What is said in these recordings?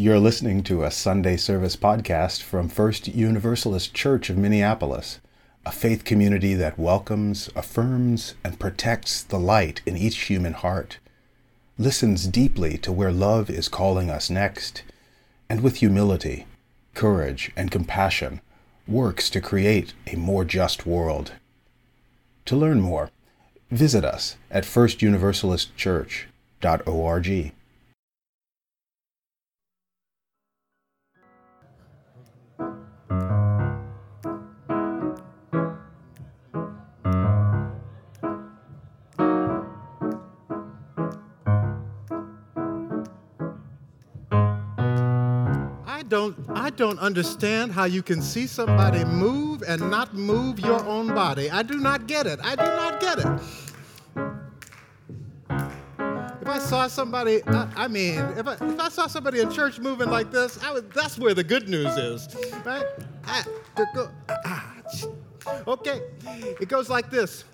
You're listening to a Sunday service podcast from First Universalist Church of Minneapolis, a faith community that welcomes, affirms, and protects the light in each human heart, listens deeply to where love is calling us next, and with humility, courage, and compassion works to create a more just world. To learn more, visit us at firstuniversalistchurch.org. don't I don't understand how you can see somebody move and not move your own body. I do not get it. I do not get it. If I saw somebody, I, I mean, if I, if I saw somebody in church moving like this, would, that's where the good news is, right? I, go, ah, okay, it goes like this.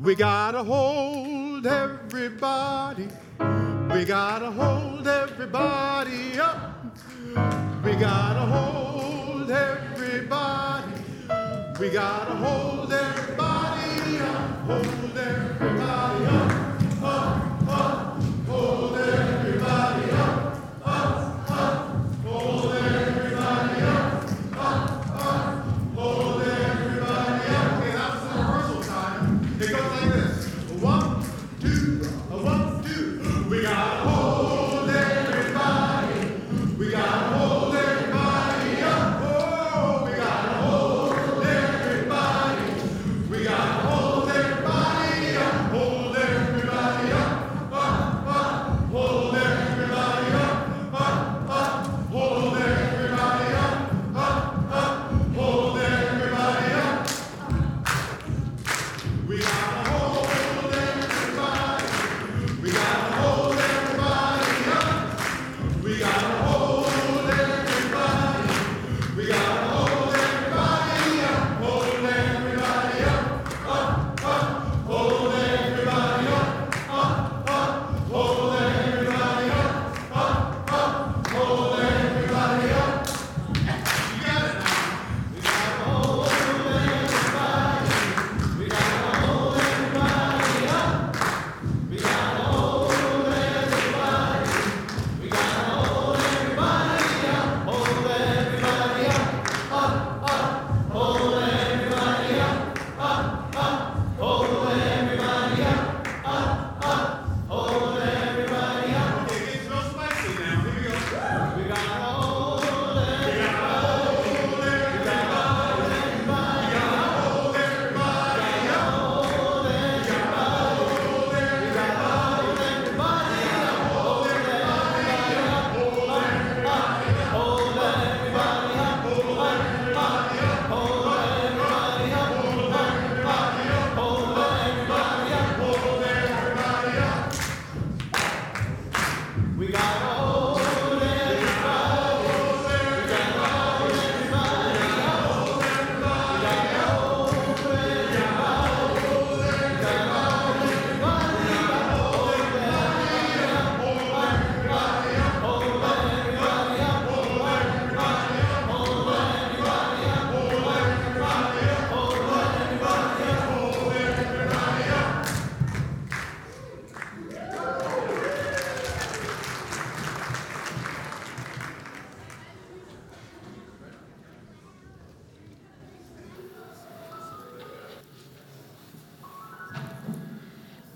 We gotta hold everybody. We gotta hold everybody up. We gotta hold everybody. We gotta hold everybody. Hold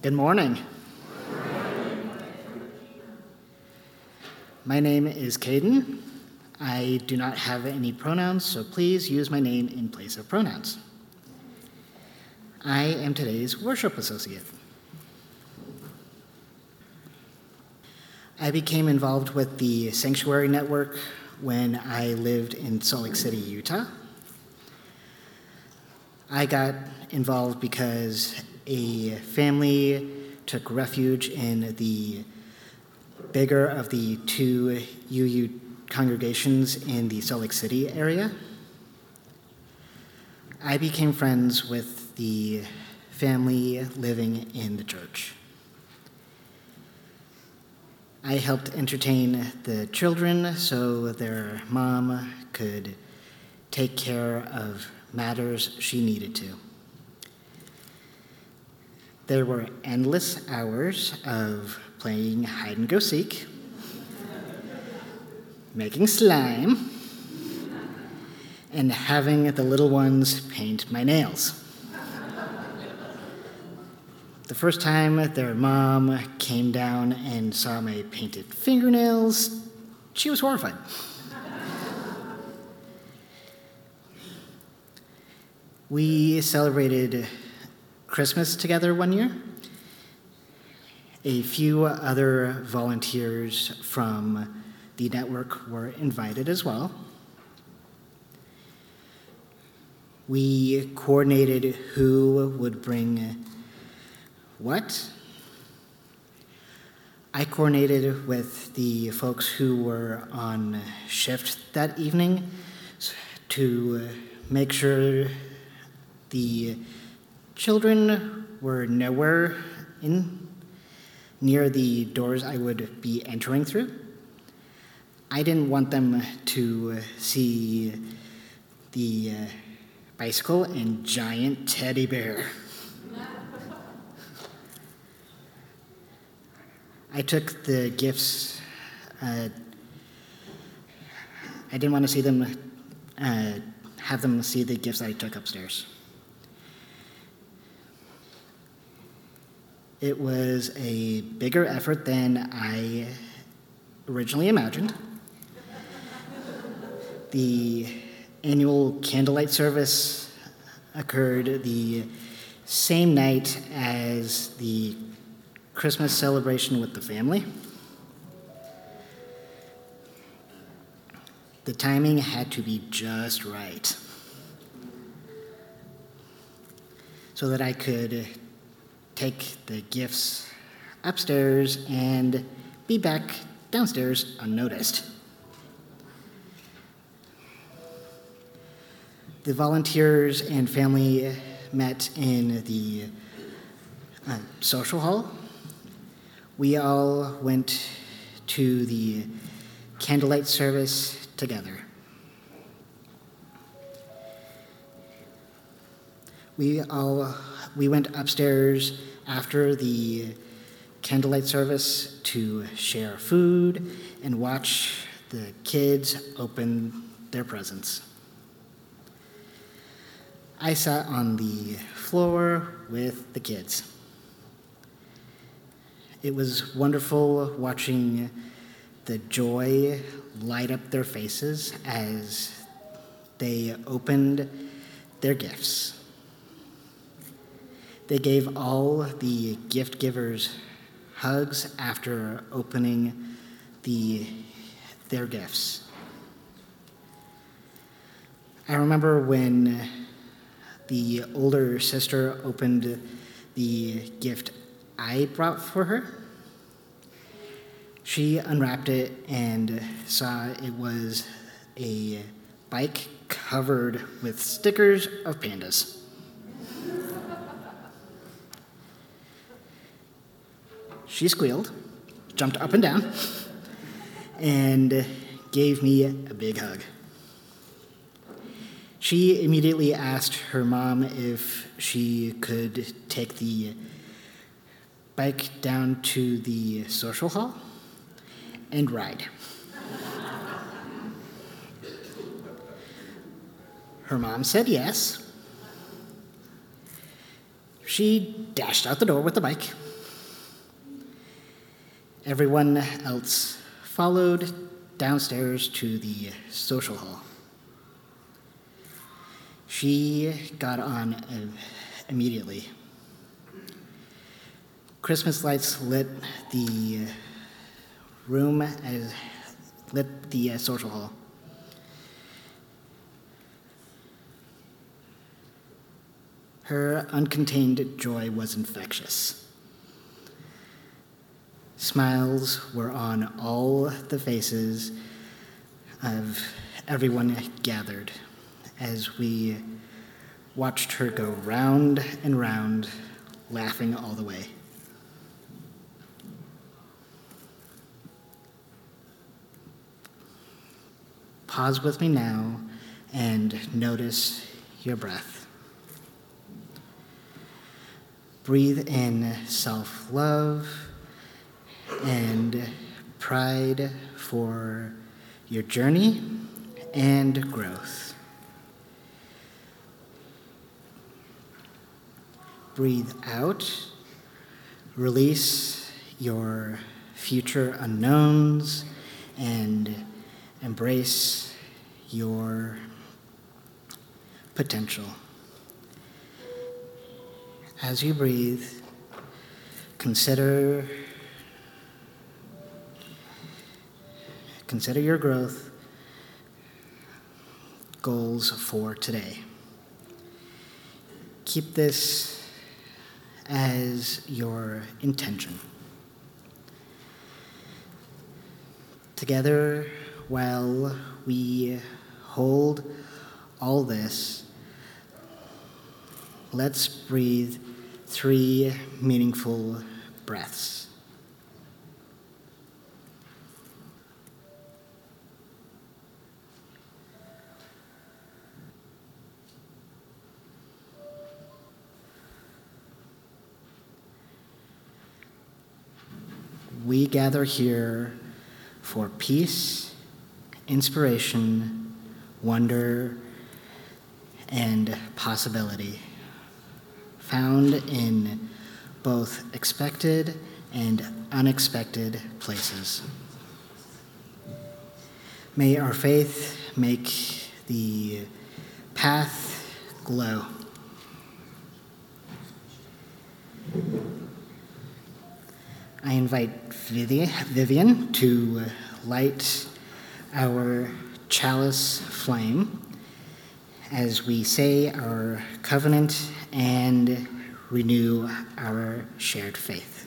Good morning. My name is Kaden. I do not have any pronouns, so please use my name in place of pronouns. I am today's worship associate. I became involved with the Sanctuary Network when I lived in Salt Lake City, Utah. I got involved because a family took refuge in the bigger of the two UU congregations in the Salt Lake City area. I became friends with the family living in the church. I helped entertain the children so their mom could take care of matters she needed to. There were endless hours of playing hide and go seek, making slime, and having the little ones paint my nails. The first time their mom came down and saw my painted fingernails, she was horrified. we celebrated Christmas together one year. A few other volunteers from the network were invited as well. We coordinated who would bring what. I coordinated with the folks who were on shift that evening to make sure the children were nowhere in near the doors I would be entering through. I didn't want them to see the uh, bicycle and giant teddy bear. I took the gifts. Uh, I didn't want to see them, uh, have them see the gifts I took upstairs. It was a bigger effort than I originally imagined. the annual candlelight service occurred the same night as the Christmas celebration with the family. The timing had to be just right so that I could take the gifts upstairs and be back downstairs unnoticed. The volunteers and family met in the uh, social hall. We all went to the candlelight service together. We all we went upstairs after the candlelight service to share food and watch the kids open their presents. I sat on the floor with the kids. It was wonderful watching the joy light up their faces as they opened their gifts. They gave all the gift givers hugs after opening the, their gifts. I remember when the older sister opened the gift I brought for her. She unwrapped it and saw it was a bike covered with stickers of pandas. She squealed, jumped up and down, and gave me a big hug. She immediately asked her mom if she could take the bike down to the social hall and ride. Her mom said yes. She dashed out the door with the bike. Everyone else followed downstairs to the social hall. She got on uh, immediately. Christmas lights lit the room as lit the uh, social hall. Her uncontained joy was infectious. Smiles were on all the faces of everyone gathered as we watched her go round and round, laughing all the way. Pause with me now and notice your breath. Breathe in self love and pride for your journey and growth. Breathe out, release your future unknowns, and embrace your potential. As you breathe, consider consider your growth goals for today. Keep this as your intention. Together, while we hold all this, let's breathe three meaningful breaths. We gather here for peace, inspiration, wonder, and possibility, found in both expected and unexpected places. May our faith make the path glow. I invite Vivian to uh, light our chalice flame as we say our covenant and renew our shared faith.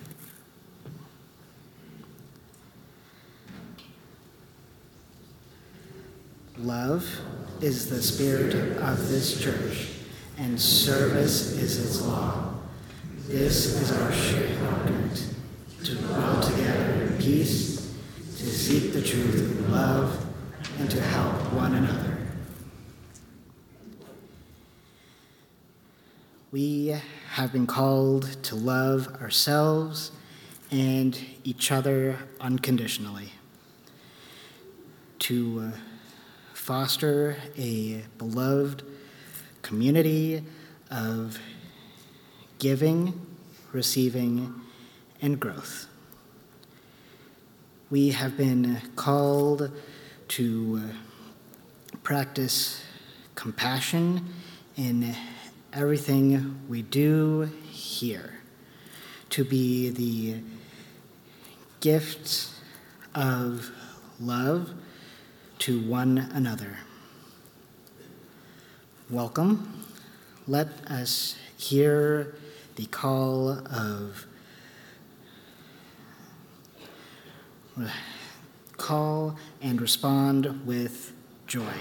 Love is the spirit of this church, and service is its law. This is our shared covenant to dwell together in peace, to seek the truth in love, and to help one another. We have been called to love ourselves and each other unconditionally, to uh, foster a beloved community of giving, receiving, and growth. We have been called to uh, practice compassion in everything we do here, to be the gift of love to one another. Welcome. Let us hear the call of call and respond with joy.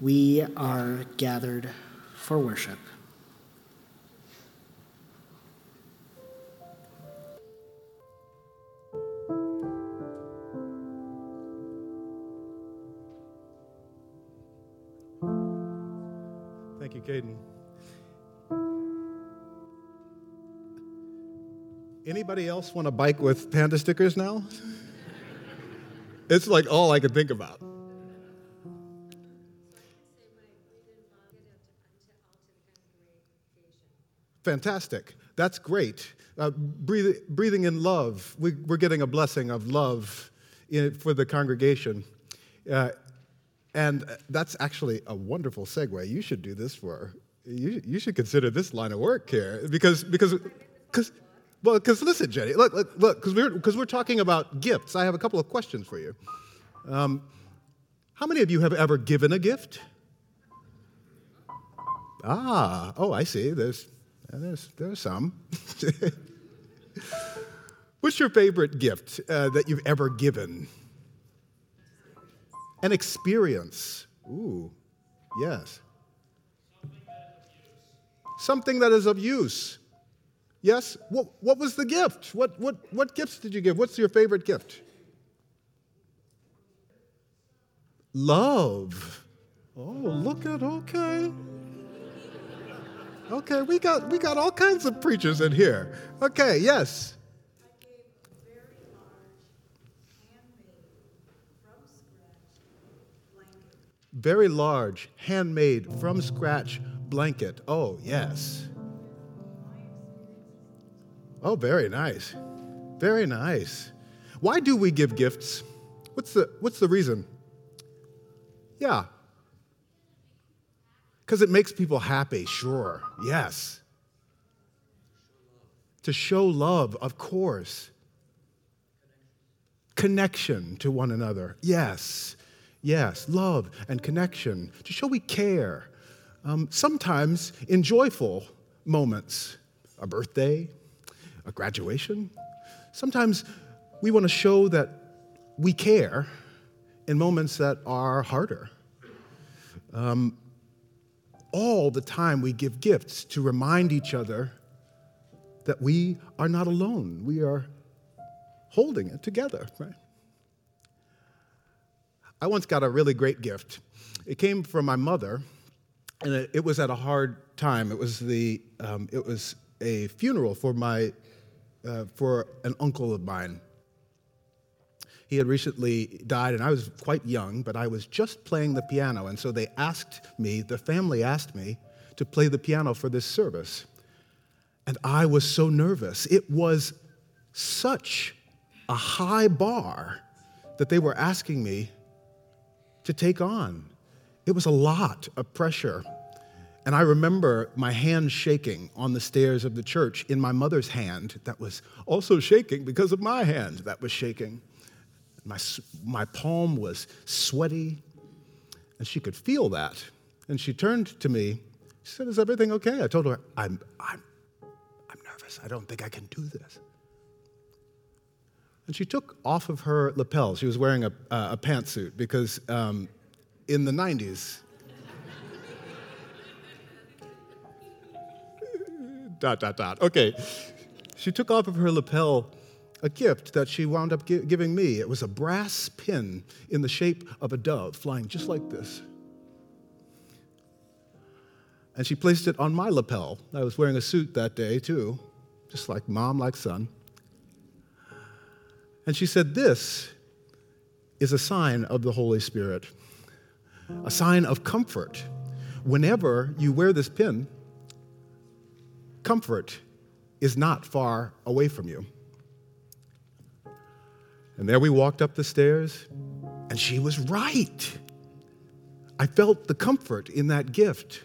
We are gathered for worship. Thank you, Kaden. Anybody else want a bike with panda stickers now? it's like all I can think about. Fantastic. That's great. Uh, breathing, breathing in love. We, we're getting a blessing of love in, for the congregation. Uh, and that's actually a wonderful segue. You should do this for, you, you should consider this line of work here. Because, because, because well, because listen, Jenny, look, look, look, because we're, cause we're talking about gifts. I have a couple of questions for you. Um, how many of you have ever given a gift? Ah, oh, I see. There's, there's, there's some. What's your favorite gift uh, that you've ever given? An experience. Ooh, yes. Something that is of use. Yes? What, what was the gift? What, what, what gifts did you give? What's your favorite gift? Love. Oh, look at okay. Okay, we got we got all kinds of preachers in here. Okay, yes. Very large, handmade, from scratch blanket. Oh, yes. Oh, very nice. Very nice. Why do we give gifts? What's the, what's the reason? Yeah. Because it makes people happy, sure. Yes. To show love, of course. Connection to one another, yes. Yes, love and connection, to show we care. Um, sometimes in joyful moments, a birthday, a graduation. Sometimes we want to show that we care in moments that are harder. Um, all the time we give gifts to remind each other that we are not alone. We are holding it together, right? I once got a really great gift. It came from my mother, and it, it was at a hard time. It was the um, it was a funeral for my uh, for an uncle of mine. He had recently died, and I was quite young, but I was just playing the piano, and so they asked me, the family asked me, to play the piano for this service. And I was so nervous. It was such a high bar that they were asking me to take on. It was a lot of pressure. And I remember my hand shaking on the stairs of the church in my mother's hand that was also shaking because of my hand that was shaking. My, my palm was sweaty, and she could feel that. And she turned to me. She said, Is everything okay? I told her, I'm, I'm, I'm nervous. I don't think I can do this. And she took off of her lapel. She was wearing a, a pantsuit because um, in the 90s, dot, dot, dot. Okay. She took off of her lapel a gift that she wound up gi- giving me. It was a brass pin in the shape of a dove flying just like this. And she placed it on my lapel. I was wearing a suit that day, too, just like mom, like son. And she said, This is a sign of the Holy Spirit, a sign of comfort. Whenever you wear this pin, comfort is not far away from you. And there we walked up the stairs, and she was right. I felt the comfort in that gift.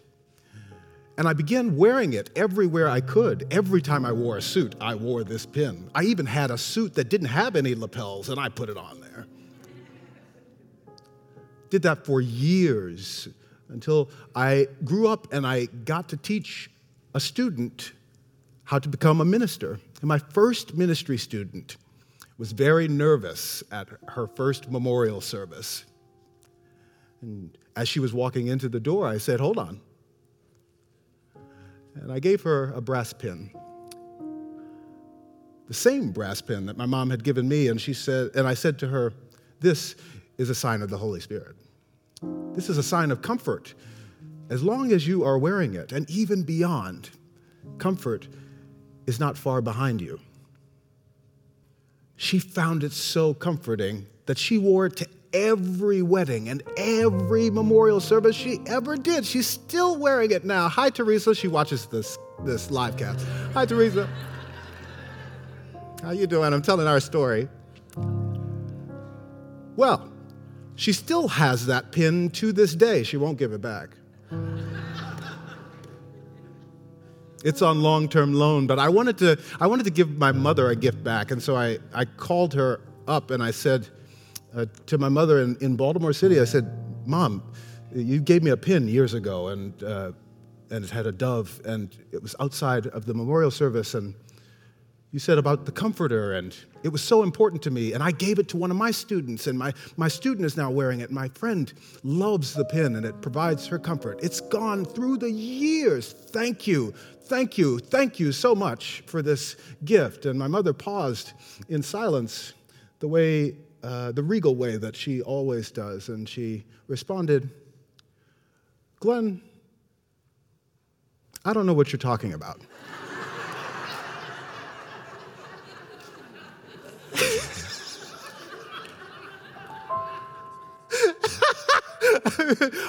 And I began wearing it everywhere I could. Every time I wore a suit, I wore this pin. I even had a suit that didn't have any lapels, and I put it on there. Did that for years until I grew up and I got to teach a student how to become a minister. And my first ministry student was very nervous at her first memorial service. And as she was walking into the door, I said, Hold on. And I gave her a brass pin. The same brass pin that my mom had given me, and she said, and I said to her, This is a sign of the Holy Spirit. This is a sign of comfort. As long as you are wearing it, and even beyond, comfort is not far behind you. She found it so comforting that she wore it to every wedding and every memorial service she ever did. She's still wearing it now. Hi, Teresa. She watches this, this live cast. Hi, Teresa. How you doing? I'm telling our story. Well, she still has that pin to this day. She won't give it back. It's on long-term loan, but I wanted to I wanted to give my mother a gift back, and so I, I called her up and I said uh, to my mother in, in Baltimore City, I said, Mom, you gave me a pin years ago, and uh, and it had a dove, and it was outside of the memorial service, and you said about the comforter, and it was so important to me. And I gave it to one of my students, and my, my student is now wearing it. My friend loves the pin, and it provides her comfort. It's gone through the years. Thank you, thank you, thank you so much for this gift. And my mother paused in silence, the way uh, the regal way that she always does, and she responded, Glen, I don't know what you're talking about.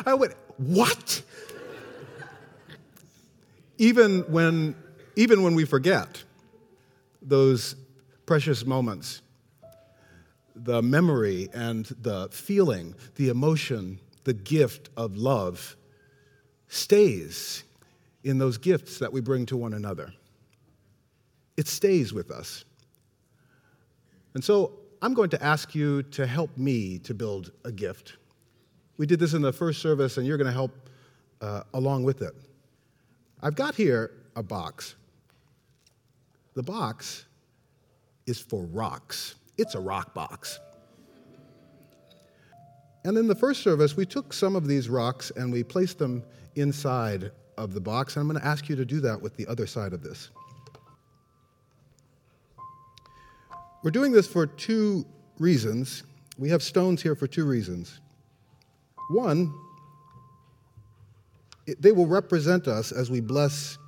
I went, What? Even when, even when we forget those precious moments, the memory and the feeling, the emotion, the gift of love stays in those gifts that we bring to one another. It stays with us. And so I'm going to ask you to help me to build a gift. We did this in the first service, and you're going to help uh, along with it. I've got here a box. The box is for rocks, it's a rock box. And in the first service, we took some of these rocks and we placed them inside of the box. And I'm going to ask you to do that with the other side of this. We're doing this for two reasons. We have stones here for two reasons. One, they will represent us as we bless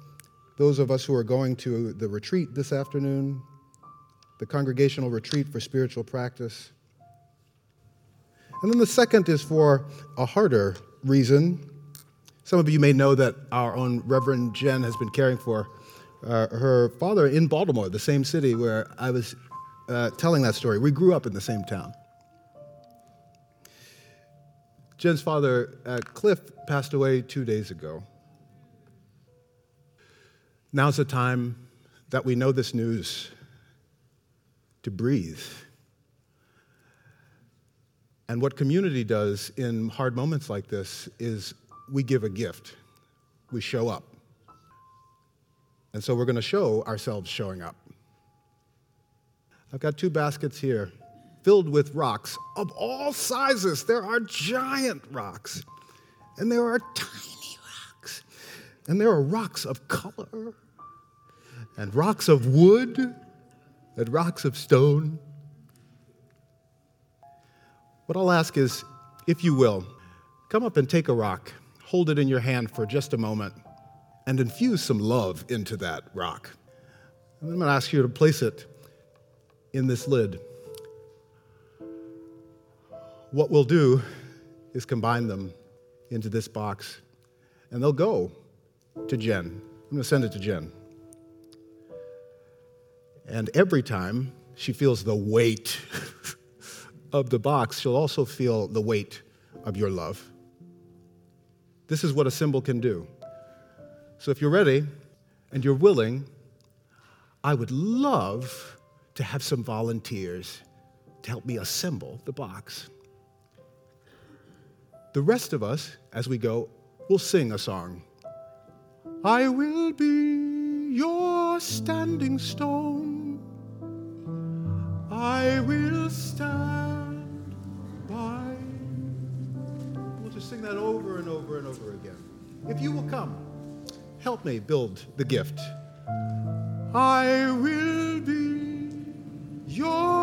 those of us who are going to the retreat this afternoon, the congregational retreat for spiritual practice. And then the second is for a harder reason. Some of you may know that our own Reverend Jen has been caring for uh, her father in Baltimore, the same city where I was uh, telling that story. We grew up in the same town. Jen's father, uh, Cliff, passed away two days ago. Now's the time that we know this news to breathe. And what community does in hard moments like this is we give a gift, we show up. And so we're going to show ourselves showing up. I've got two baskets here filled with rocks of all sizes. There are giant rocks, and there are tiny rocks, and there are rocks of color, and rocks of wood, and rocks of stone. What I'll ask is, if you will, come up and take a rock, hold it in your hand for just a moment, and infuse some love into that rock. And I'm going to ask you to place it in this lid. What we'll do is combine them into this box, and they'll go to Jen. I'm going to send it to Jen. And every time she feels the weight of the box, she'll also feel the weight of your love. This is what a symbol can do. So if you're ready and you're willing, I would love to have some volunteers to help me assemble the box. The rest of us, as we go, will sing a song. I will be your standing stone. I will stand by. We'll just sing that over and over and over again. If you will come, help me build the gift. I will be your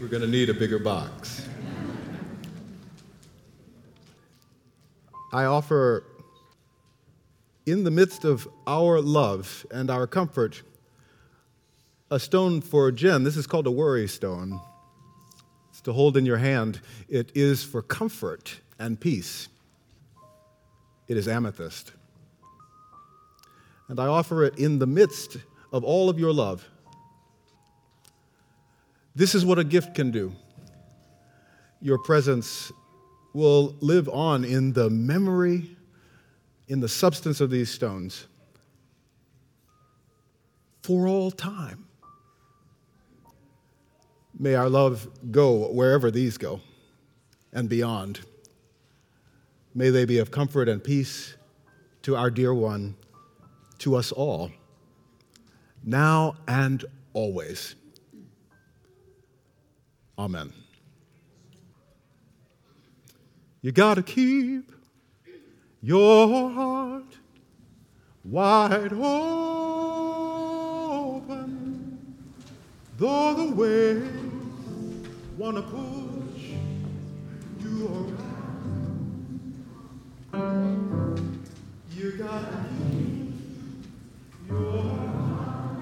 we're going to need a bigger box. I offer, in the midst of our love and our comfort, a stone for Jen. This is called a worry stone. It's to hold in your hand. It is for comfort and peace. It is amethyst. And I offer it in the midst of all of your love. This is what a gift can do. Your presence will live on in the memory, in the substance of these stones for all time. May our love go wherever these go and beyond. May they be of comfort and peace to our dear one, to us all, now and always. Amen. You gotta keep your heart wide open, though the waves wanna push you around. You gotta keep your heart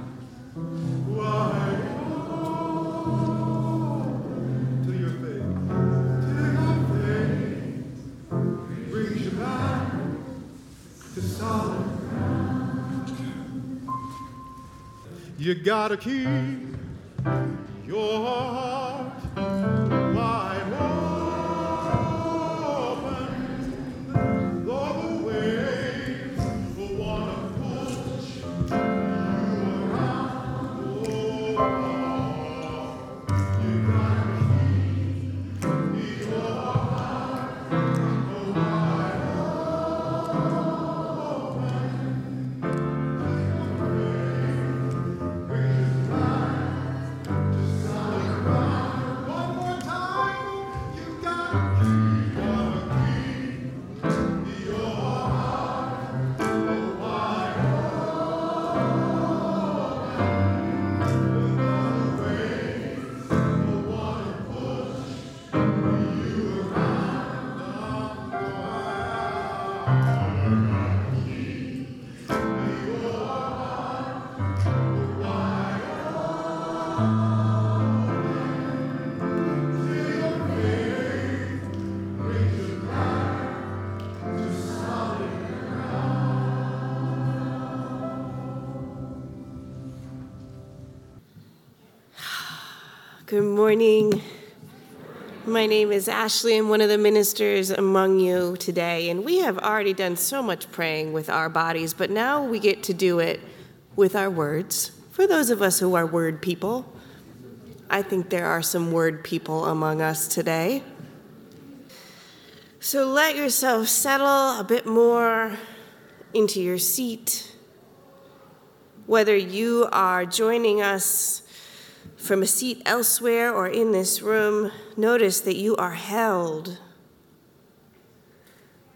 wide You gotta keep your heart Good morning. My name is Ashley. I'm one of the ministers among you today, and we have already done so much praying with our bodies, but now we get to do it with our words. For those of us who are word people, I think there are some word people among us today. So let yourself settle a bit more into your seat. Whether you are joining us from a seat elsewhere or in this room, notice that you are held,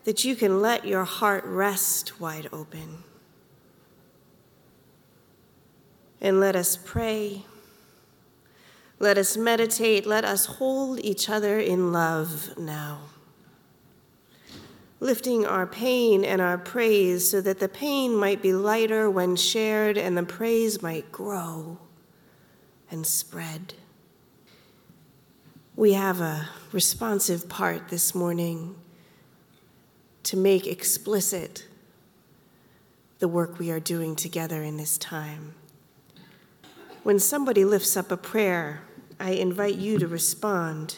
that you can let your heart rest wide open. And let us pray. Let us meditate. Let us hold each other in love now. Lifting our pain and our praise so that the pain might be lighter when shared and the praise might grow and spread. We have a responsive part this morning to make explicit the work we are doing together in this time. When somebody lifts up a prayer, I invite you to respond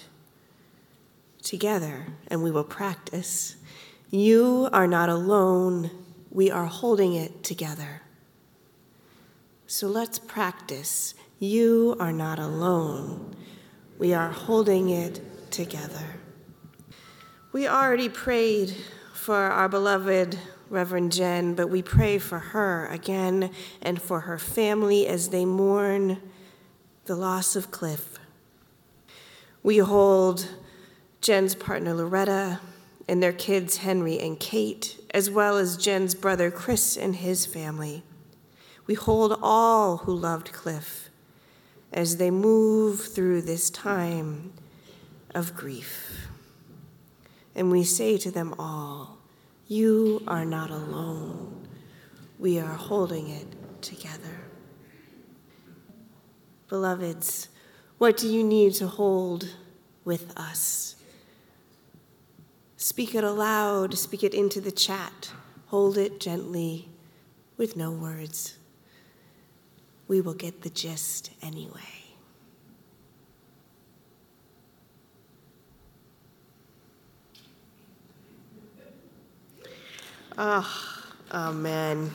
together and we will practice. You are not alone, we are holding it together. So let's practice. You are not alone. We are holding it together. We already prayed for our beloved Reverend Jen, but we pray for her again and for her family as they mourn the loss of Cliff. We hold Jen's partner Loretta and their kids Henry and Kate, as well as Jen's brother Chris and his family. We hold all who loved Cliff as they move through this time of grief. And we say to them all, You are not alone. We are holding it together. Beloveds, what do you need to hold with us? Speak it aloud, speak it into the chat, hold it gently with no words. We will get the gist anyway. Ah, amen.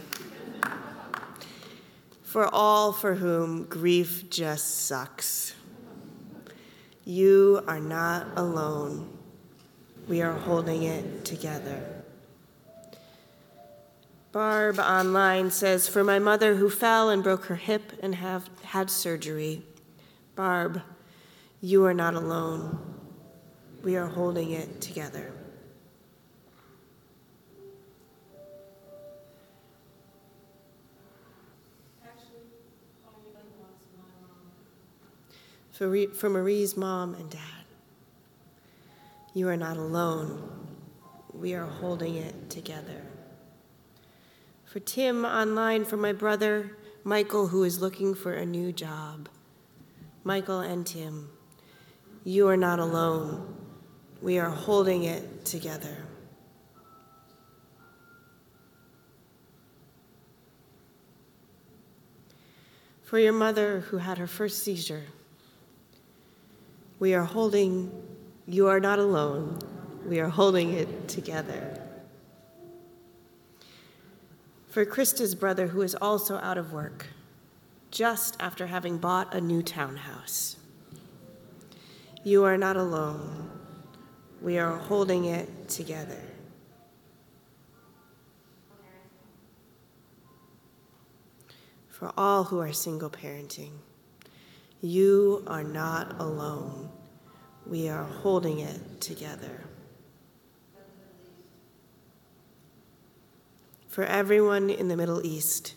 For all for whom grief just sucks, you are not alone. We are holding it together. Barb online says, For my mother who fell and broke her hip and have had surgery, Barb, you are not alone. We are holding it together. For, for Marie's mom and dad, you are not alone. We are holding it together. For Tim online, for my brother Michael, who is looking for a new job. Michael and Tim, you are not alone. We are holding it together. For your mother who had her first seizure, we are holding, you are not alone. We are holding it together. For Krista's brother, who is also out of work, just after having bought a new townhouse. You are not alone. We are holding it together. For all who are single parenting, you are not alone. We are holding it together. For everyone in the Middle East,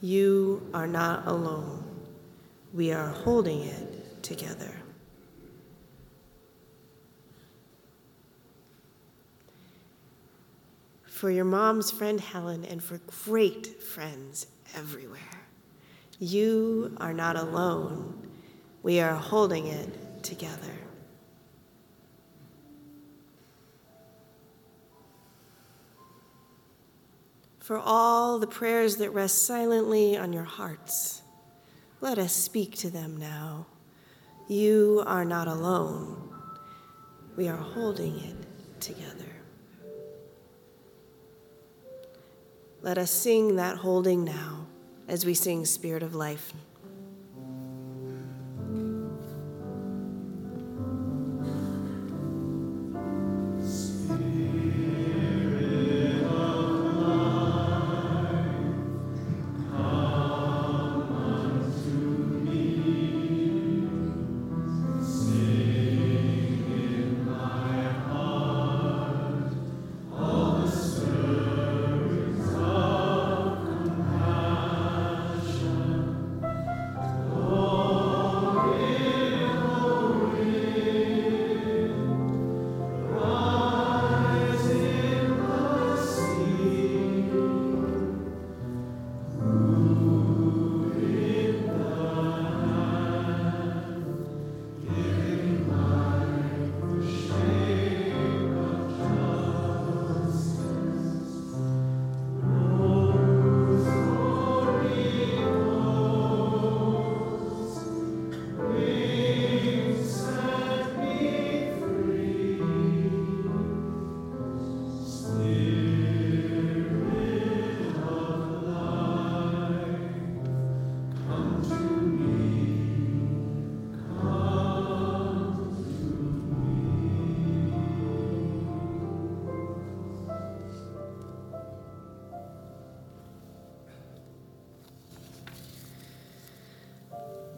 you are not alone. We are holding it together. For your mom's friend Helen and for great friends everywhere. You are not alone. We are holding it together. For all the prayers that rest silently on your hearts, let us speak to them now. You are not alone. We are holding it together. Let us sing that holding now as we sing Spirit of Life.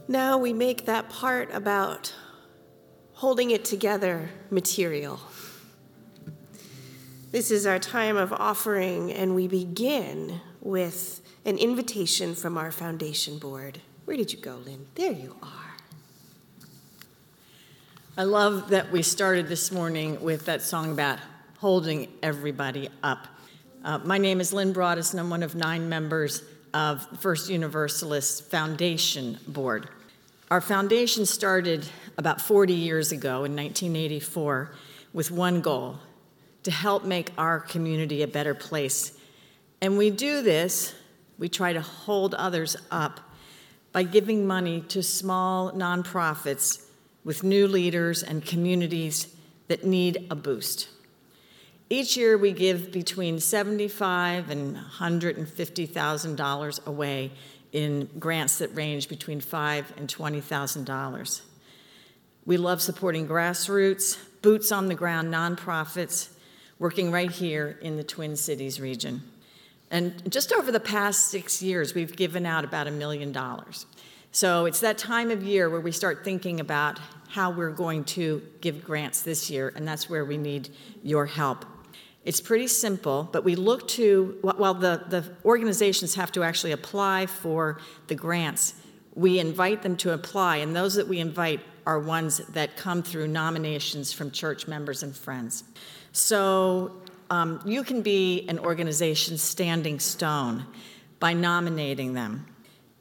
Now we make that part about holding it together material. This is our time of offering, and we begin with an invitation from our foundation board. Where did you go, Lynn? There you are. I love that we started this morning with that song about holding everybody up. Uh, my name is Lynn Broaddus, and I'm one of nine members of First Universalist Foundation Board. Our foundation started about 40 years ago in 1984 with one goal to help make our community a better place. And we do this, we try to hold others up by giving money to small nonprofits with new leaders and communities that need a boost. Each year we give between 75 and $150,000 away in grants that range between 5 and $20,000. We love supporting grassroots, boots on the ground nonprofits working right here in the Twin Cities region. And just over the past six years, we've given out about a million dollars. So it's that time of year where we start thinking about how we're going to give grants this year, and that's where we need your help. It's pretty simple, but we look to, while the, the organizations have to actually apply for the grants, we invite them to apply, and those that we invite are ones that come through nominations from church members and friends. So um, you can be an organization's standing stone by nominating them.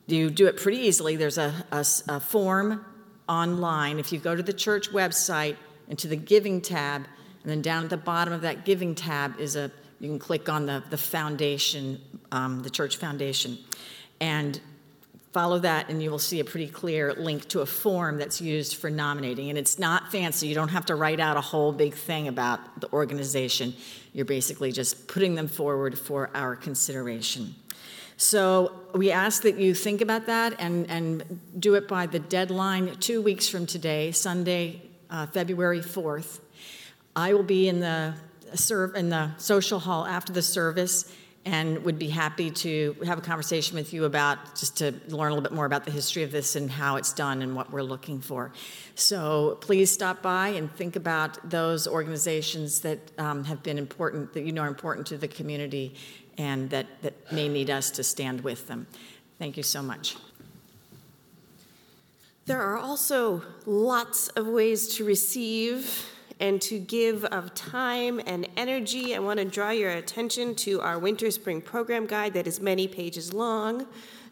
You do it pretty easily. There's a, a, a form online. If you go to the church website and to the giving tab, and then down at the bottom of that giving tab is a, you can click on the, the foundation, um, the church foundation, and follow that, and you will see a pretty clear link to a form that's used for nominating. And it's not fancy, you don't have to write out a whole big thing about the organization. You're basically just putting them forward for our consideration. So we ask that you think about that and, and do it by the deadline two weeks from today, Sunday, uh, February 4th. I will be in the serve in the social hall after the service and would be happy to have a conversation with you about just to learn a little bit more about the history of this and how it's done and what we're looking for. So please stop by and think about those organizations that um, have been important, that you know are important to the community, and that, that may need us to stand with them. Thank you so much. There are also lots of ways to receive and to give of time and energy. I want to draw your attention to our winter spring program guide that is many pages long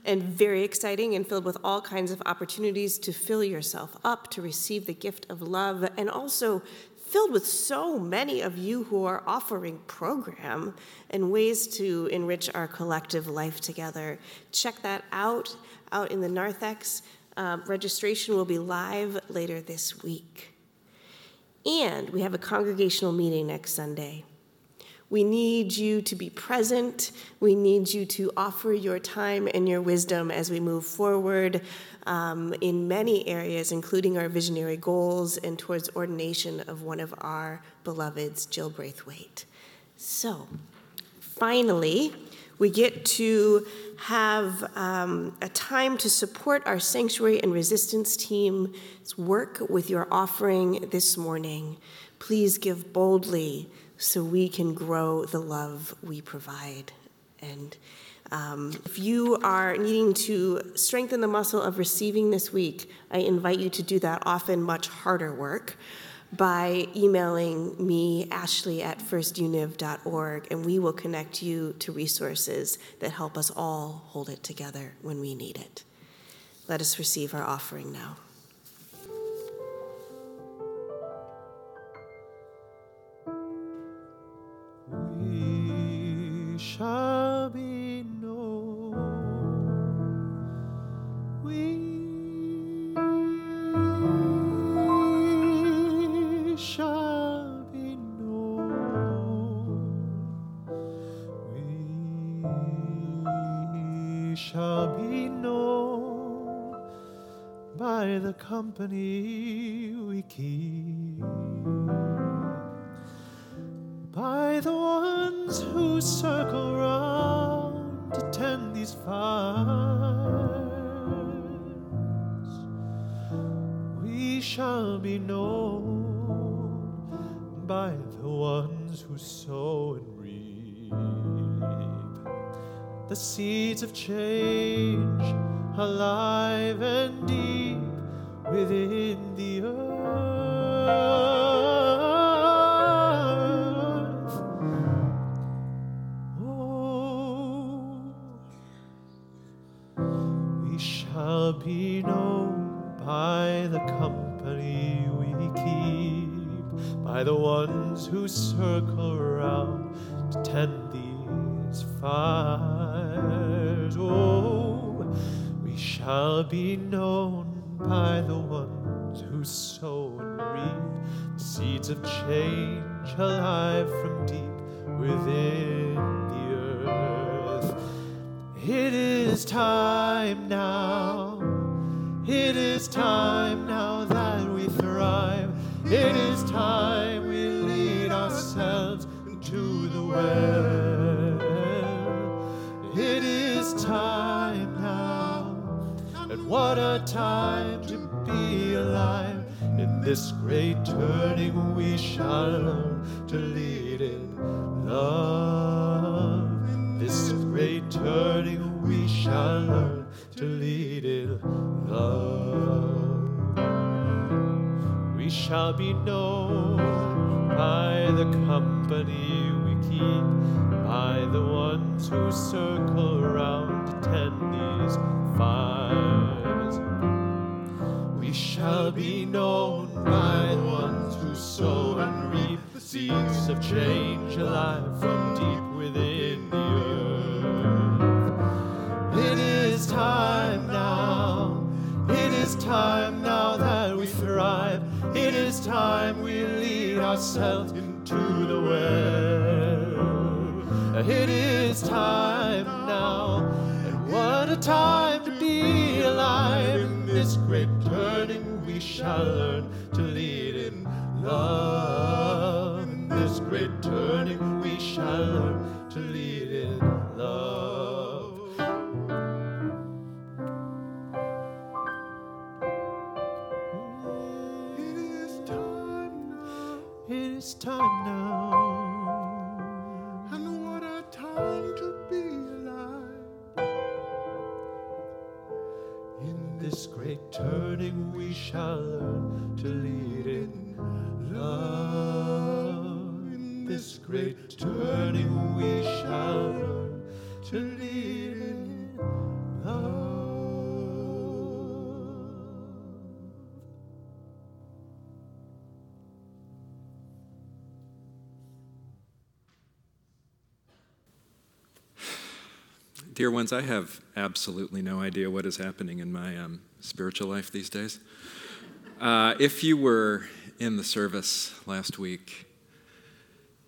and very exciting and filled with all kinds of opportunities to fill yourself up, to receive the gift of love, and also filled with so many of you who are offering program and ways to enrich our collective life together. Check that out out in the narthex. Uh, registration will be live later this week. And we have a congregational meeting next Sunday. We need you to be present. We need you to offer your time and your wisdom as we move forward um, in many areas, including our visionary goals and towards ordination of one of our beloveds, Jill Braithwaite. So, finally, we get to have um, a time to support our sanctuary and resistance team's work with your offering this morning. Please give boldly so we can grow the love we provide. And um, if you are needing to strengthen the muscle of receiving this week, I invite you to do that often much harder work by emailing me, Ashley at firstuniv.org, and we will connect you to resources that help us all hold it together when we need it. Let us receive our offering now. We shall be known. We shall be known by the company we keep by the ones who circle round to tend these fires. We shall be known by the ones who sow the seeds of change alive and deep within the earth. Oh, we shall be known by the company we keep, by the ones who circle around to tend these fires. Be known by the ones who sow and reap seeds of change alive from deep within the earth. It is time now. It is time now that we thrive. It is time we lead ourselves into the well. What a time to be alive. In this great turning, we shall learn to lead in love. This great turning, we shall learn to lead in love. We shall be known by the company we keep, by the ones who circle around to tend these fires. Shall be known by the ones who sow and reap the seeds of change alive from deep within the earth. It is time now. It is time now that we thrive. It is time we lead ourselves into the well. It is time now. And what a time this great turning, we shall learn to lead in love. In this great turning, we shall learn shall learn to lead in love. In this great turning, we shall learn to lead in love. Dear ones, I have absolutely no idea what is happening in my um, spiritual life these days. Uh, if you were in the service last week,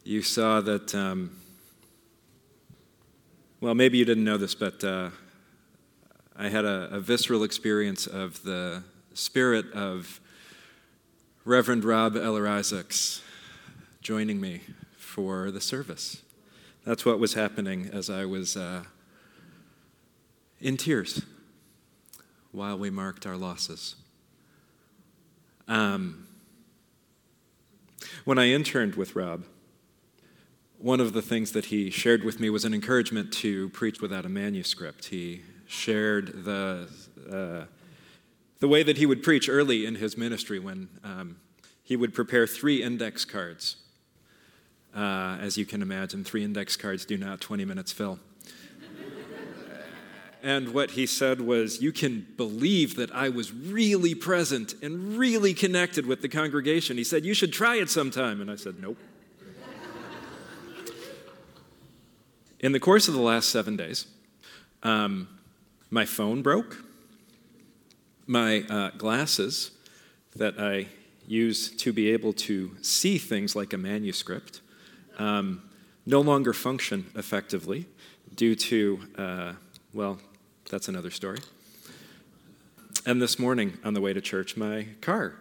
you saw that, um, well, maybe you didn't know this, but uh, I had a, a visceral experience of the spirit of Reverend Rob Eller Isaacs joining me for the service. That's what was happening as I was uh, in tears while we marked our losses. Um, when I interned with Rob, one of the things that he shared with me was an encouragement to preach without a manuscript. He shared the, uh, the way that he would preach early in his ministry when um, he would prepare three index cards. Uh, as you can imagine, three index cards do not 20 minutes fill. And what he said was, You can believe that I was really present and really connected with the congregation. He said, You should try it sometime. And I said, Nope. In the course of the last seven days, um, my phone broke. My uh, glasses that I use to be able to see things like a manuscript um, no longer function effectively due to, uh, well, that's another story. And this morning on the way to church, my car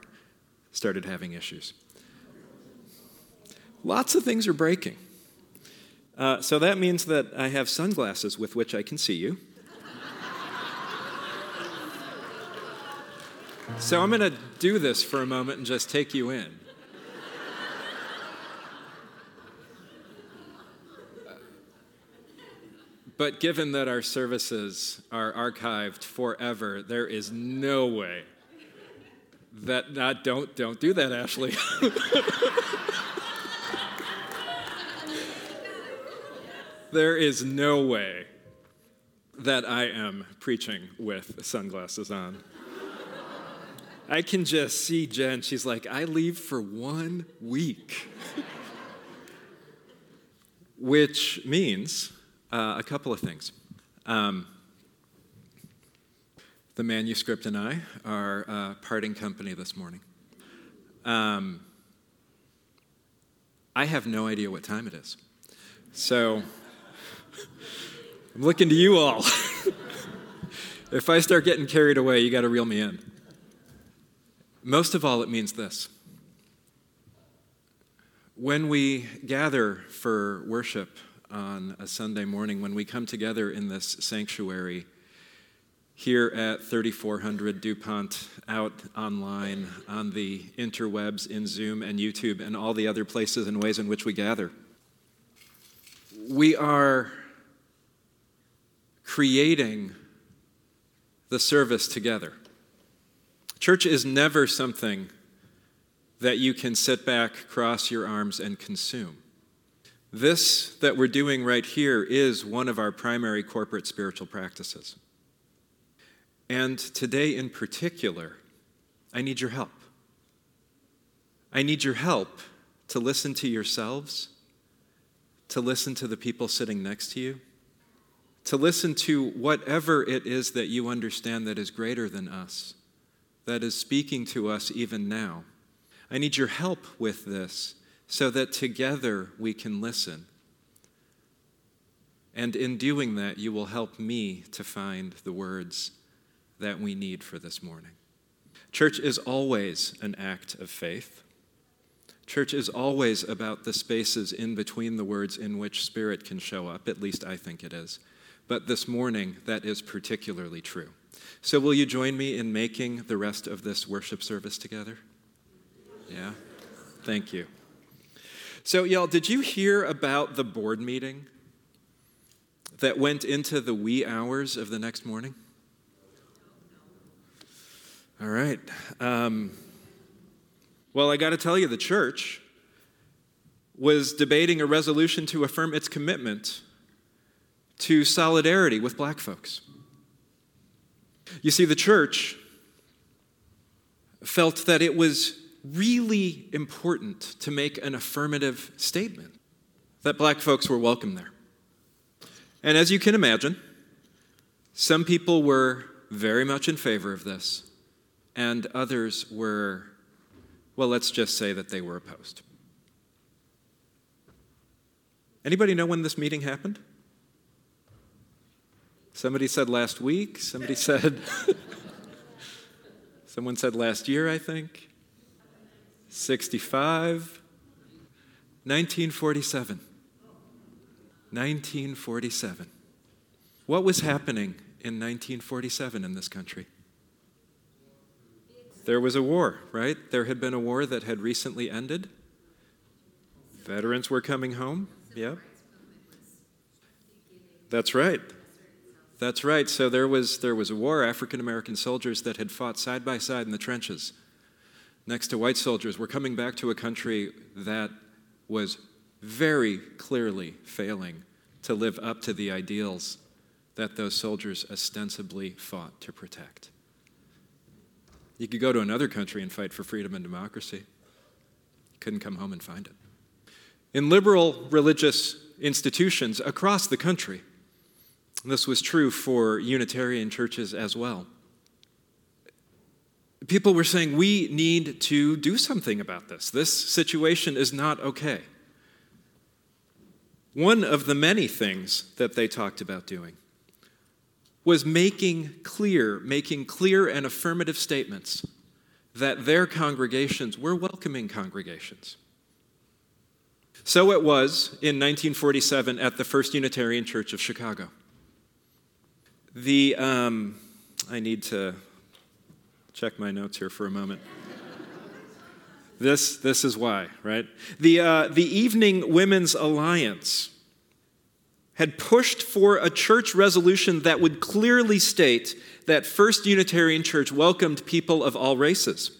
started having issues. Lots of things are breaking. Uh, so that means that I have sunglasses with which I can see you. So I'm going to do this for a moment and just take you in. But given that our services are archived forever, there is no way That uh, don't don't do that, Ashley. there is no way that I am preaching with sunglasses on. I can just see Jen. She's like, I leave for one week. Which means uh, a couple of things. Um, the manuscript and I are uh, parting company this morning. Um, I have no idea what time it is. So I'm looking to you all. if I start getting carried away, you got to reel me in. Most of all, it means this. When we gather for worship on a Sunday morning, when we come together in this sanctuary here at 3400 DuPont, out online on the interwebs, in Zoom and YouTube, and all the other places and ways in which we gather, we are creating the service together. Church is never something that you can sit back, cross your arms, and consume. This that we're doing right here is one of our primary corporate spiritual practices. And today in particular, I need your help. I need your help to listen to yourselves, to listen to the people sitting next to you, to listen to whatever it is that you understand that is greater than us, that is speaking to us even now. I need your help with this so that together we can listen. And in doing that, you will help me to find the words that we need for this morning. Church is always an act of faith. Church is always about the spaces in between the words in which Spirit can show up, at least I think it is. But this morning, that is particularly true. So, will you join me in making the rest of this worship service together? Yeah? Thank you. So, y'all, did you hear about the board meeting that went into the wee hours of the next morning? All right. Um, well, I got to tell you, the church was debating a resolution to affirm its commitment to solidarity with black folks. You see, the church felt that it was really important to make an affirmative statement that black folks were welcome there. And as you can imagine, some people were very much in favor of this, and others were, well, let's just say that they were opposed. Anybody know when this meeting happened? Somebody said last week. Somebody said, someone said last year, I think. 65. 1947. 1947. What was happening in 1947 in this country? There was a war, right? There had been a war that had recently ended. Veterans were coming home. Yeah. That's right. That's right. So there was, there was a war, African American soldiers that had fought side by side in the trenches next to white soldiers We're coming back to a country that was very clearly failing to live up to the ideals that those soldiers ostensibly fought to protect. You could go to another country and fight for freedom and democracy. Couldn't come home and find it. In liberal religious institutions across the country, this was true for Unitarian churches as well. People were saying, we need to do something about this. This situation is not okay. One of the many things that they talked about doing was making clear, making clear and affirmative statements that their congregations were welcoming congregations. So it was in 1947 at the First Unitarian Church of Chicago. The, um, I need to check my notes here for a moment. this, this is why, right? The, uh, the Evening Women's Alliance had pushed for a church resolution that would clearly state that First Unitarian Church welcomed people of all races.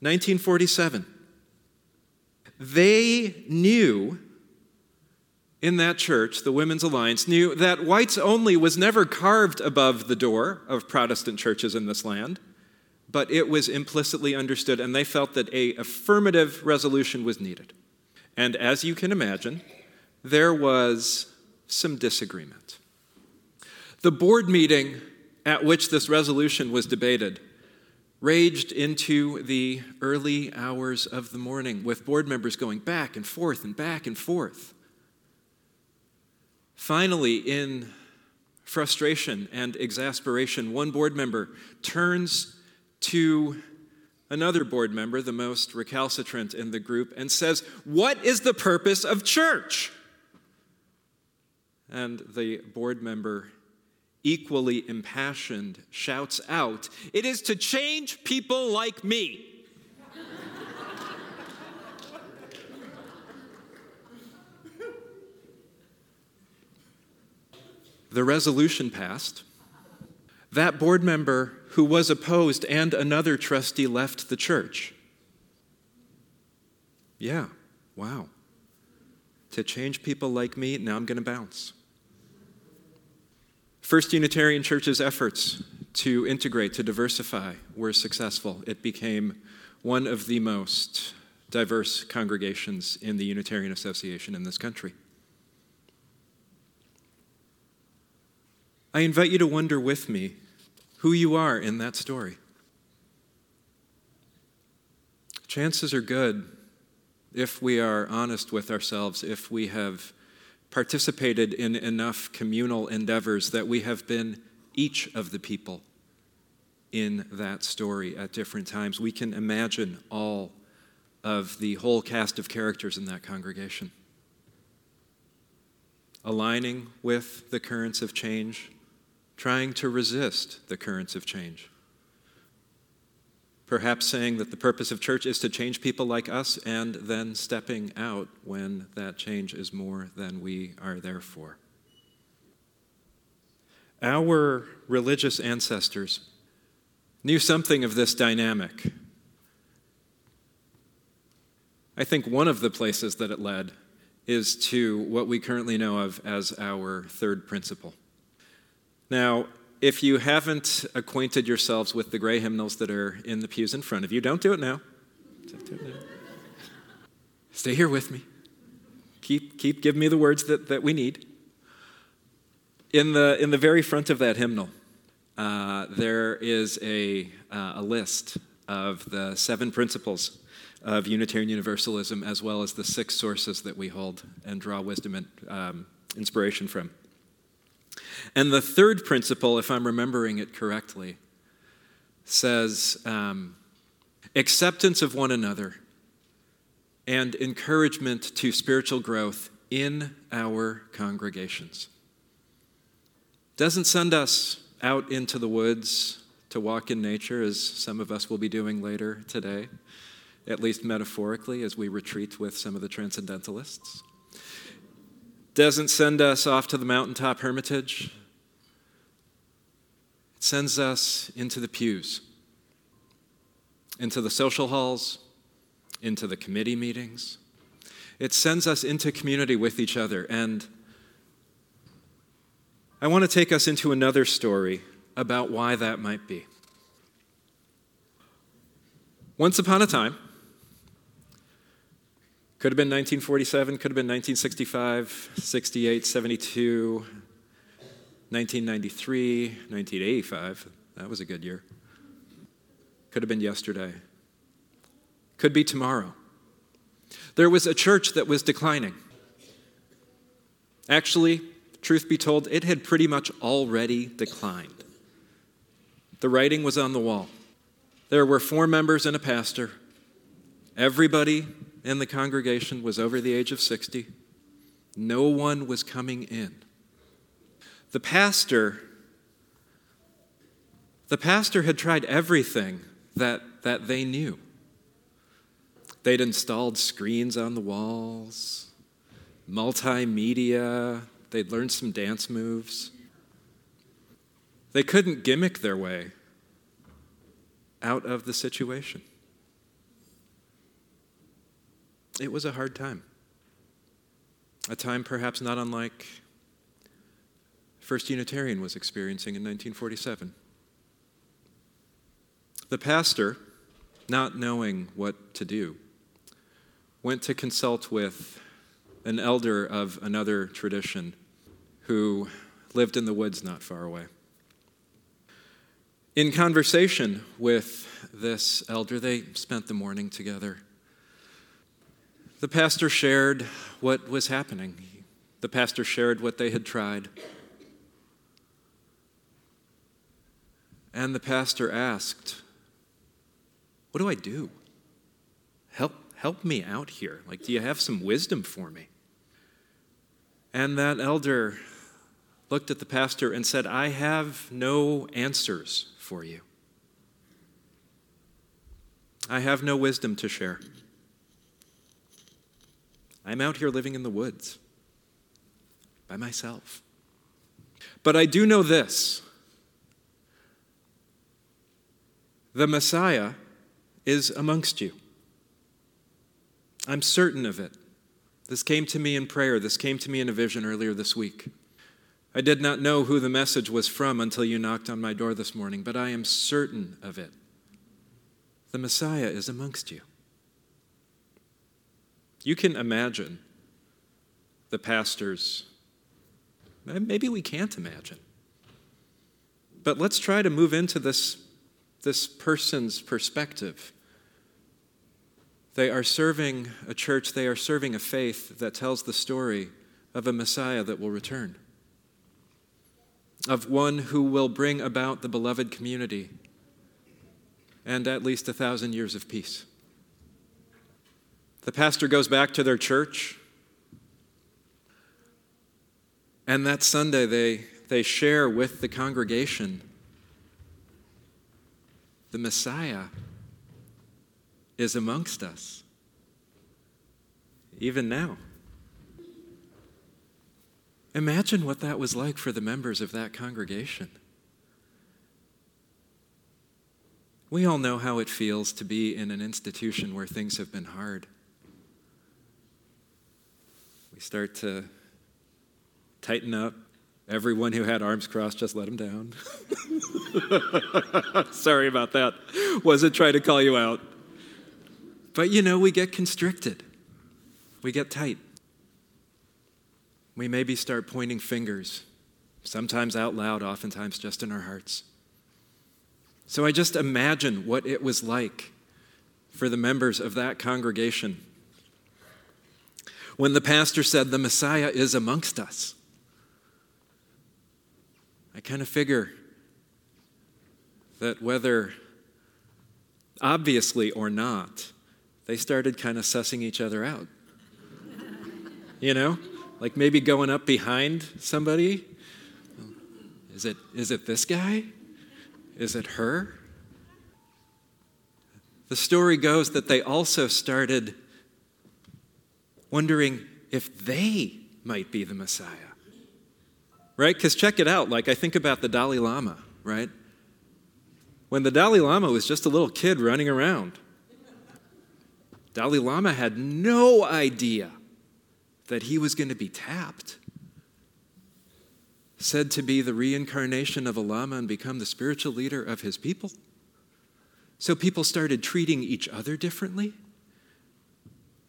1947. They knew in that church, the Women's Alliance, knew that whites only was never carved above the door of Protestant churches in this land, but it was implicitly understood, and they felt that a affirmative resolution was needed. And as you can imagine, there was some disagreement. The board meeting at which this resolution was debated raged into the early hours of the morning, with board members going back and forth and back and forth. Finally, in frustration and exasperation, one board member turns to another board member, the most recalcitrant in the group, and says, What is the purpose of church? And the board member, equally impassioned, shouts out, It is to change people like me. the resolution passed. That board member who was opposed and another trustee left the church. Yeah, wow. To change people like me, now I'm going to bounce. First Unitarian Church's efforts to integrate, to diversify, were successful. It became one of the most diverse congregations in the Unitarian Association in this country. I invite you to wonder with me who you are in that story. Chances are good, if we are honest with ourselves, if we have participated in enough communal endeavors, that we have been each of the people in that story at different times. We can imagine all of the whole cast of characters in that congregation. Aligning with the currents of change, trying to resist the currents of change. Perhaps saying that the purpose of church is to change people like us and then stepping out when that change is more than we are there for. Our religious ancestors knew something of this dynamic. I think one of the places that it led is to what we currently know of as our third principle. Now, if you haven't acquainted yourselves with the gray hymnals that are in the pews in front of you, don't do it now. Stay here with me. Keep, keep giving me the words that, that we need. In the, in the very front of that hymnal, uh, there is a, uh, a list of the seven principles of Unitarian Universalism, as well as the six sources that we hold and draw wisdom and um, inspiration from. And the third principle, if I'm remembering it correctly, says um, acceptance of one another and encouragement to spiritual growth in our congregations. Doesn't send us out into the woods to walk in nature, as some of us will be doing later today, at least metaphorically, as we retreat with some of the transcendentalists doesn't send us off to the mountaintop hermitage, it sends us into the pews, into the social halls, into the committee meetings. It sends us into community with each other. And I want to take us into another story about why that might be. Once upon a time, could have been 1947, could have been 1965, 68, 72, 1993, 1985. That was a good year. Could have been yesterday. Could be tomorrow. There was a church that was declining. Actually, truth be told, it had pretty much already declined. The writing was on the wall. There were four members and a pastor. Everybody in the congregation was over the age of 60. No one was coming in. The pastor the pastor had tried everything that, that they knew. They'd installed screens on the walls, multimedia, they'd learned some dance moves. They couldn't gimmick their way out of the situation. It was a hard time. A time perhaps not unlike First Unitarian was experiencing in 1947. The pastor, not knowing what to do, went to consult with an elder of another tradition who lived in the woods not far away. In conversation with this elder, they spent the morning together. The pastor shared what was happening. The pastor shared what they had tried. And the pastor asked, What do I do? Help, help me out here. Like, do you have some wisdom for me? And that elder looked at the pastor and said, I have no answers for you. I have no wisdom to share. I'm out here living in the woods by myself. But I do know this the Messiah is amongst you. I'm certain of it. This came to me in prayer. This came to me in a vision earlier this week. I did not know who the message was from until you knocked on my door this morning, but I am certain of it. The Messiah is amongst you. You can imagine the pastors. Maybe we can't imagine. But let's try to move into this, this person's perspective. They are serving a church, they are serving a faith that tells the story of a Messiah that will return of one who will bring about the beloved community and at least a thousand years of peace. The pastor goes back to their church, and that Sunday they, they share with the congregation the Messiah is amongst us, even now. Imagine what that was like for the members of that congregation. We all know how it feels to be in an institution where things have been hard. We start to tighten up. Everyone who had arms crossed, just let them down. Sorry about that. Wasn't trying to call you out. But you know, we get constricted, we get tight we maybe start pointing fingers, sometimes out loud, oftentimes just in our hearts. So I just imagine what it was like for the members of that congregation when the pastor said, The Messiah is amongst us. I kind of figure that whether obviously or not, they started kind of sussing each other out. you know? Like maybe going up behind somebody. Is it, is it this guy? Is it her? The story goes that they also started wondering if they might be the Messiah. Right? Because check it out. Like, I think about the Dalai Lama, right? When the Dalai Lama was just a little kid running around, Dalai Lama had no idea that he was going to be tapped. Said to be the reincarnation of a Lama and become the spiritual leader of his people. So people started treating each other differently,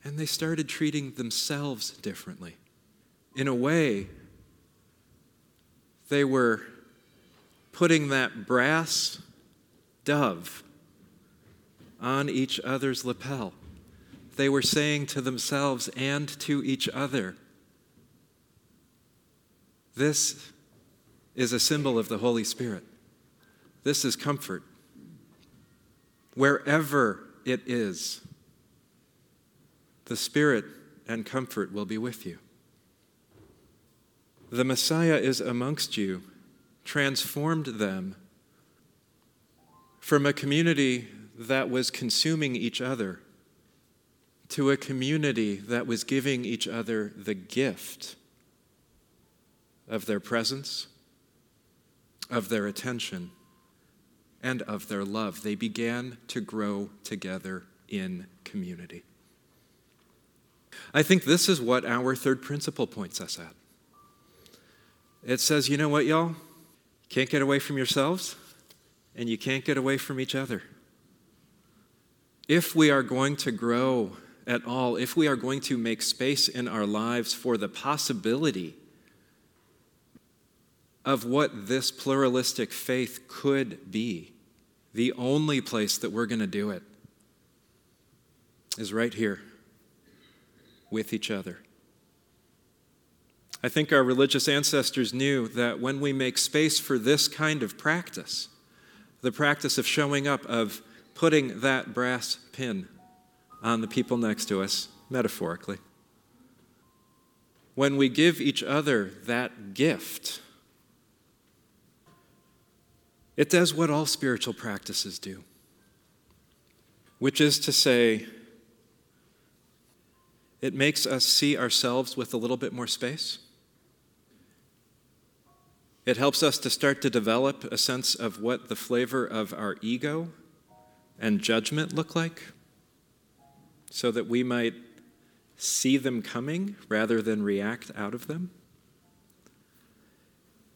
and they started treating themselves differently. In a way, they were putting that brass dove on each other's lapel they were saying to themselves and to each other. This is a symbol of the Holy Spirit. This is comfort. Wherever it is, the Spirit and comfort will be with you. The Messiah is amongst you, transformed them from a community that was consuming each other to a community that was giving each other the gift of their presence, of their attention, and of their love. They began to grow together in community. I think this is what our third principle points us at. It says, you know what, y'all? Can't get away from yourselves, and you can't get away from each other. If we are going to grow at all, if we are going to make space in our lives for the possibility of what this pluralistic faith could be, the only place that we're going to do it is right here with each other. I think our religious ancestors knew that when we make space for this kind of practice, the practice of showing up, of putting that brass pin on the people next to us, metaphorically, when we give each other that gift, it does what all spiritual practices do, which is to say, it makes us see ourselves with a little bit more space. It helps us to start to develop a sense of what the flavor of our ego and judgment look like so that we might see them coming rather than react out of them.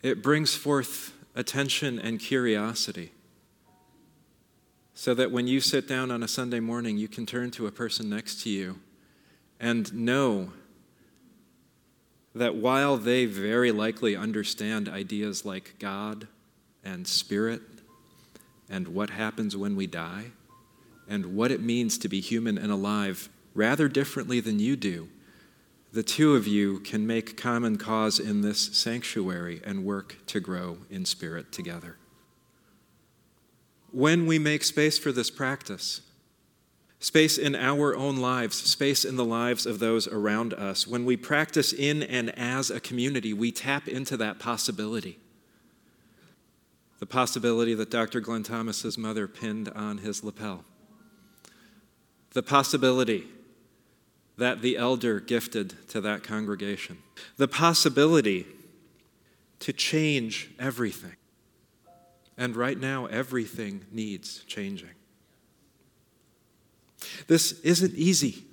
It brings forth attention and curiosity so that when you sit down on a Sunday morning, you can turn to a person next to you and know that while they very likely understand ideas like God and spirit and what happens when we die and what it means to be human and alive rather differently than you do, the two of you can make common cause in this sanctuary and work to grow in spirit together. When we make space for this practice, space in our own lives, space in the lives of those around us. When we practice in and as a community, we tap into that possibility. The possibility that Dr. Glen Thomas's mother pinned on his lapel. The possibility that the elder gifted to that congregation. The possibility to change everything. And right now, everything needs changing. This isn't easy.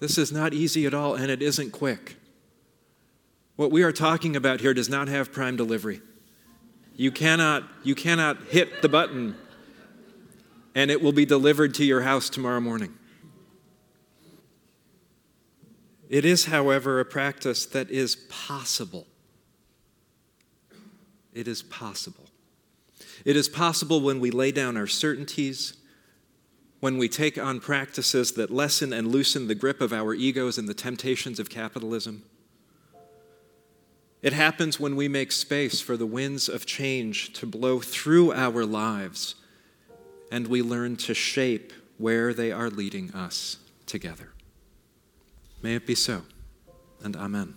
This is not easy at all, and it isn't quick. What we are talking about here does not have prime delivery. You cannot, you cannot hit the button and it will be delivered to your house tomorrow morning. It is, however, a practice that is possible. It is possible. It is possible when we lay down our certainties when we take on practices that lessen and loosen the grip of our egos and the temptations of capitalism. It happens when we make space for the winds of change to blow through our lives and we learn to shape where they are leading us together. May it be so, and Amen.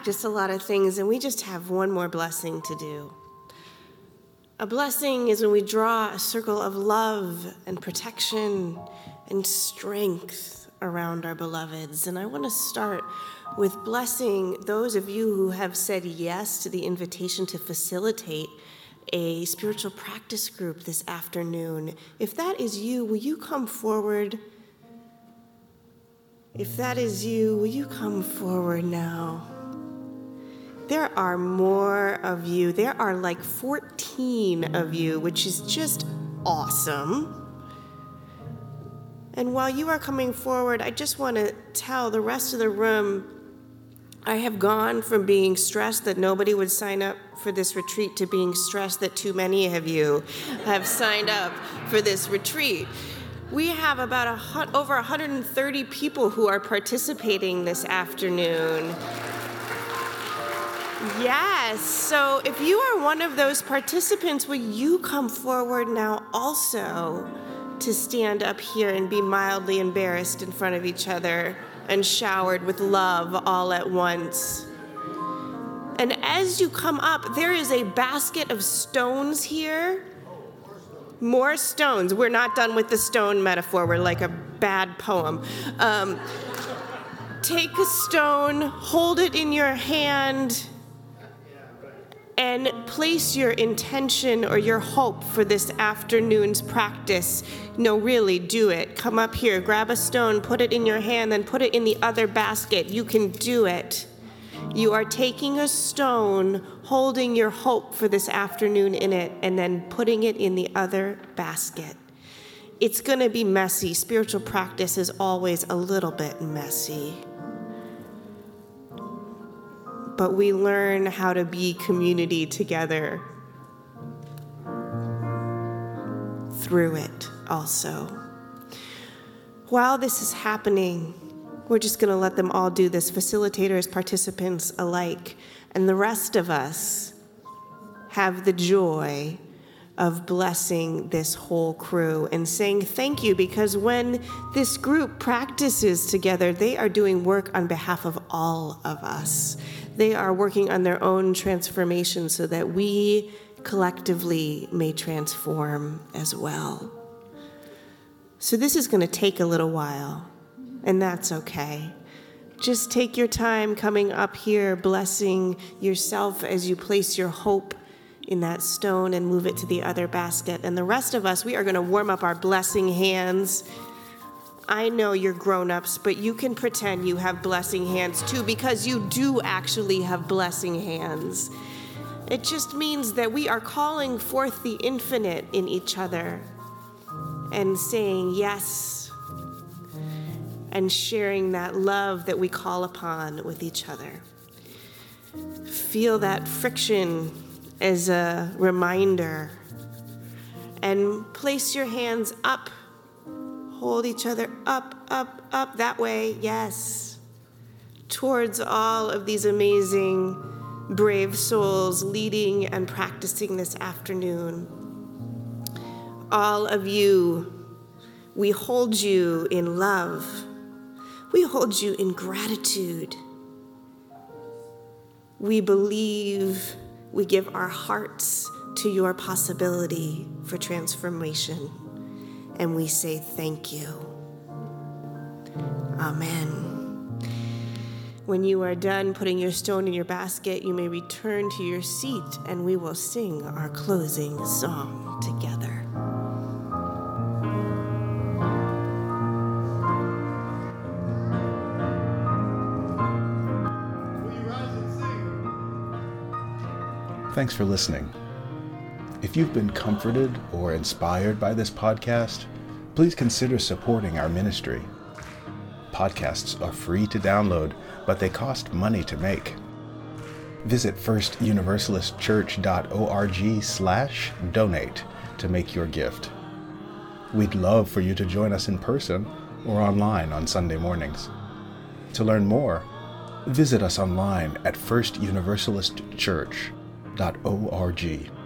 Practiced a lot of things, and we just have one more blessing to do. A blessing is when we draw a circle of love and protection and strength around our beloveds. And I want to start with blessing those of you who have said yes to the invitation to facilitate a spiritual practice group this afternoon. If that is you, will you come forward? If that is you, will you come forward now? There are more of you. There are like 14 of you, which is just awesome. And while you are coming forward, I just want to tell the rest of the room I have gone from being stressed that nobody would sign up for this retreat to being stressed that too many of you have signed up for this retreat. We have about a, over 130 people who are participating this afternoon. Yes, so if you are one of those participants, will you come forward now also to stand up here and be mildly embarrassed in front of each other and showered with love all at once? And as you come up, there is a basket of stones here. More stones. We're not done with the stone metaphor. We're like a bad poem. Um, take a stone, hold it in your hand, and place your intention or your hope for this afternoon's practice. No, really, do it. Come up here, grab a stone, put it in your hand, then put it in the other basket. You can do it. You are taking a stone, holding your hope for this afternoon in it, and then putting it in the other basket. It's going to be messy. Spiritual practice is always a little bit messy but we learn how to be community together through it also. While this is happening, we're just going to let them all do this, facilitators, participants alike, and the rest of us have the joy of blessing this whole crew and saying thank you because when this group practices together, they are doing work on behalf of all of us. They are working on their own transformation so that we collectively may transform as well. So, this is going to take a little while, and that's okay. Just take your time coming up here, blessing yourself as you place your hope in that stone and move it to the other basket. And the rest of us, we are going to warm up our blessing hands I know you're grown ups, but you can pretend you have blessing hands too because you do actually have blessing hands. It just means that we are calling forth the infinite in each other and saying yes and sharing that love that we call upon with each other. Feel that friction as a reminder and place your hands up Hold each other up, up, up, that way, yes. Towards all of these amazing, brave souls leading and practicing this afternoon. All of you, we hold you in love. We hold you in gratitude. We believe we give our hearts to your possibility for transformation and we say thank you. Amen. When you are done putting your stone in your basket, you may return to your seat and we will sing our closing song together. Will you rise and sing? Thanks for listening. If you've been comforted or inspired by this podcast, please consider supporting our ministry. Podcasts are free to download, but they cost money to make. Visit firstuniversalistchurch.org slash donate to make your gift. We'd love for you to join us in person or online on Sunday mornings. To learn more, visit us online at firstuniversalistchurch.org.